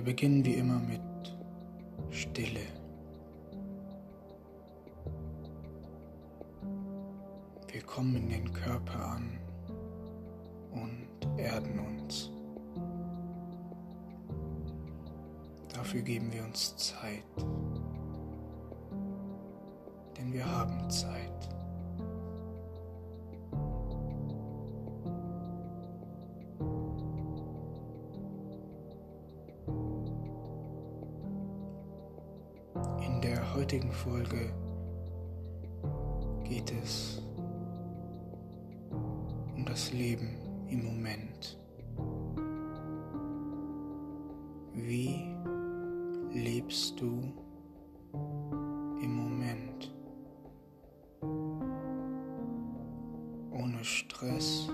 Wir beginnen wie immer mit Stille. Wir kommen in den Körper an und erden uns. Dafür geben wir uns Zeit, denn wir haben Zeit. In der heutigen Folge geht es um das Leben im Moment. Wie lebst du im Moment? Ohne Stress,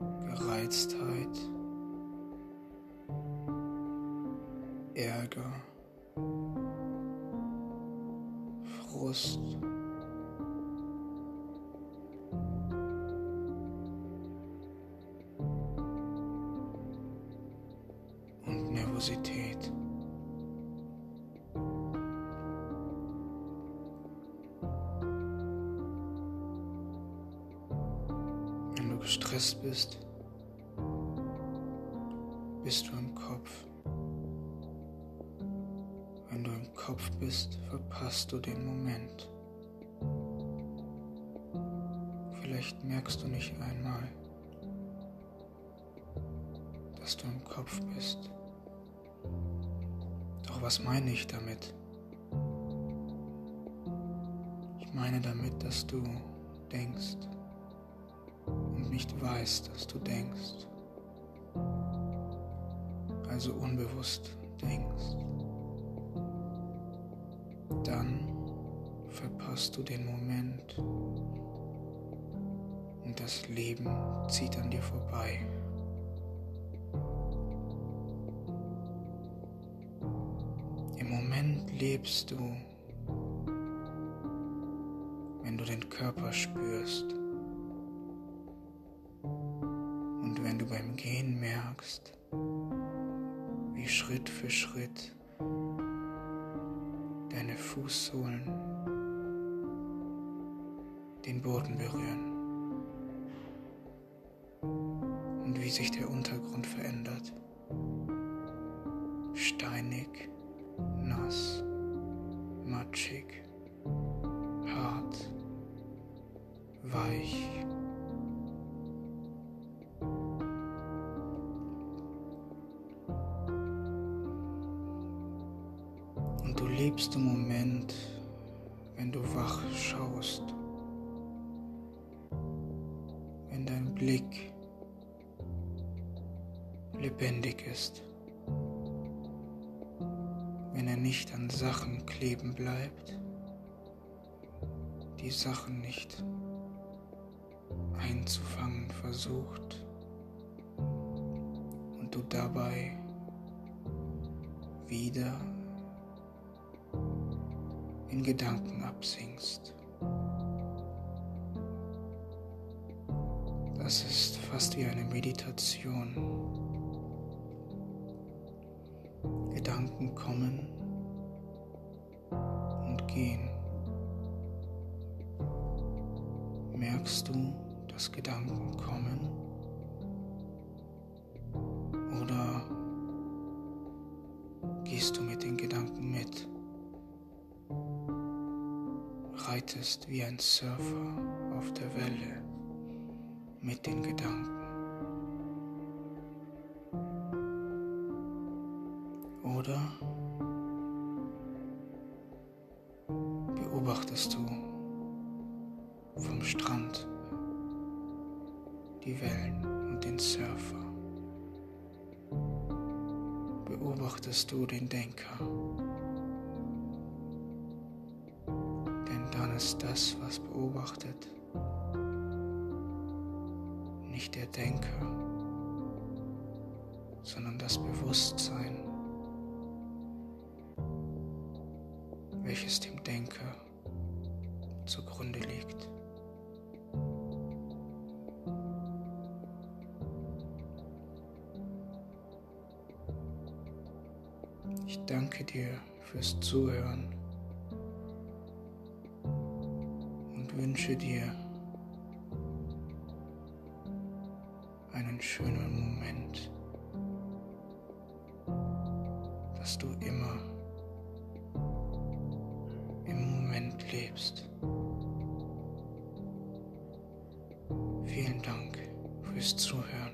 Gereiztheit, Ärger, Frust. und Nervosität. Wenn du gestresst bist, bist du im Kopf. Kopf bist, verpasst du den Moment. Vielleicht merkst du nicht einmal, dass du im Kopf bist. Doch was meine ich damit? Ich meine damit, dass du denkst und nicht weißt, dass du denkst. Also unbewusst denkst. Dann verpasst du den Moment und das Leben zieht an dir vorbei. Im Moment lebst du, wenn du den Körper spürst und wenn du beim Gehen merkst, wie Schritt für Schritt Fußsohlen den Boden berühren und wie sich der Untergrund verändert. Steinig, nass, matschig, hart, weich. Im Moment, wenn du wach schaust, wenn dein Blick lebendig ist wenn er nicht an Sachen kleben bleibt, die Sachen nicht einzufangen versucht und du dabei wieder in Gedanken absinkst. Das ist fast wie eine Meditation. Gedanken kommen und gehen. Merkst du, dass Gedanken kommen? Reitest wie ein Surfer auf der Welle mit den Gedanken. Oder beobachtest du vom Strand die Wellen und den Surfer? Beobachtest du den Denker? Ist das, was beobachtet, nicht der Denker, sondern das Bewusstsein welches dem Denker zugrunde liegt. Ich danke dir fürs Zuhören wünsche dir einen schönen Moment, dass du immer im Moment lebst. Vielen Dank fürs Zuhören.